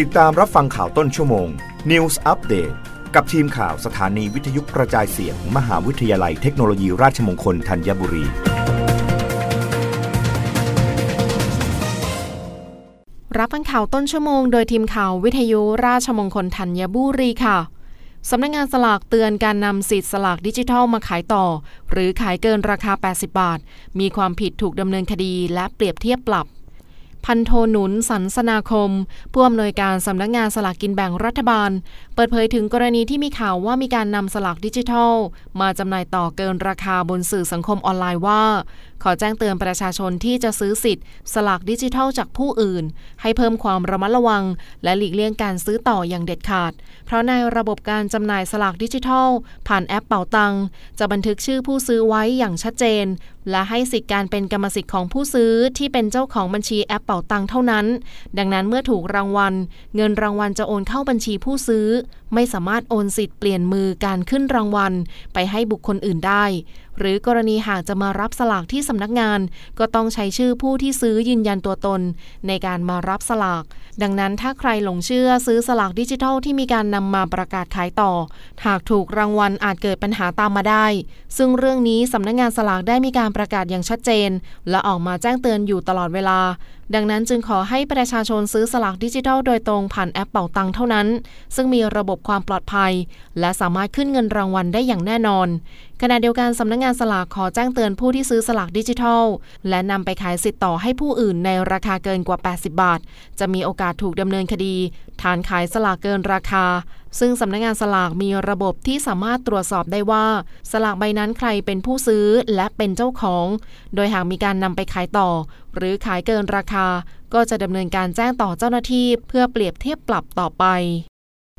ติดตามรับฟังข่าวต้นชั่วโมง News Update กับทีมข่าวสถานีวิทยุกระจายเสียงมมหาวิทยาลัยเทคโนโลยีราชมงคลธัญบุรี รับฟังข่าวต้นชั่วโมงโดยทีมข่าววิทยุราชมงคลธัญบุรีค่ะสำนักงงานสลากเตือนการนำสิทธิ์สลากดิจิทัลมาขายต่อ หรือขายเกินราคา 80 บาท มีความผิดถูกดำเนินคดีและเปรียบเทียบปรับ พันโทหนุนสันสนาคม ผู้อำนวยการสำนักงงานสลากกินแบ่งรัฐบาล เปิดเผยถึงกรณีที่มีข่าวว่ามีการนำสลากดิจิทัล มาจำหน่ายต่อเกินราคาบนสื่อสังคมออนไลน์ว่า ขอแจ้งเตือนประชาชนที่จะซื้อสิทธิ์ สลากดิจิทัลจากผู้อื่น ให้เพิ่มความระมัดระวัง และหลีกเลี่ยงการซื้อต่ออย่างเด็ดขาด เพราะในระบบการจำหน่ายสลากดิจิทัล ผ่านแอปเป๋าตังจะบันทึกชื่อผู้ซื้อไว้อย่างชัดเจนและให้สิทธิการเป็นกรรมสิทธิ์ของผู้ซื้อที่เป็นเจ้าของบัญชีแอปเป่าตังเท่านั้น ดังนั้นเมื่อถูกรางวัล เงินรางวัลจะโอนเข้าบัญชีผู้ซื้อ ไม่สามารถโอนสิทธิ์เปลี่ยนมือการขึ้นรางวัล ไปให้บุคคลอื่นได้หรือกรณีหากจะมารับสลากที่สำนักงาน ก็ต้องใช้ชื่อผู้ที่ซื้อยืนยันตัวตน ในการมารับสลาก ดังนั้นถ้าใครหลงเชื่อซื้อสลากดิจิทัลที่มีการนำมาประกาศขายต่อ หากถูกรางวัลอาจเกิดปัญหาตามมาได้ ซึ่งเรื่องนี้สำนักงานสลากได้มีการประกาศอย่างชัดเจน และออกมาแจ้งเตือนอยู่ตลอดเวลา ดังนั้นจึงขอให้ประชาชนซื้อสลากดิจิทัลโดยตรงผ่านแอปเป่าตังเท่านั้น ซึ่งมีระบบความปลอดภัย และสามารถขึ้นเงินรางวัลได้อย่างแน่นอน ขณะเดียวกันสำนักงงานสลากขอแจ้งเตือนผู้ที่ซื้อสลากดิจิทัล และนำไปขายสิทธิ์ต่อให้ผู้อื่นในราคาเกินกว่า 80 บาท จะมีโอกาสถูกดำเนินคดี ฐานขายสลากเกินราคา ซึ่งสำนักงงานสลากมีระบบที่สามารถตรวจสอบได้ว่า สลากใบนั้นใครเป็นผู้ซื้อและเป็นเจ้าของ โดยหากมีการนำไปขายต่อ หรือขายเกินราคา ก็จะดำเนินการแจ้งต่อเจ้าหน้าที่ เพื่อเปรียบเทียบปรับต่อไป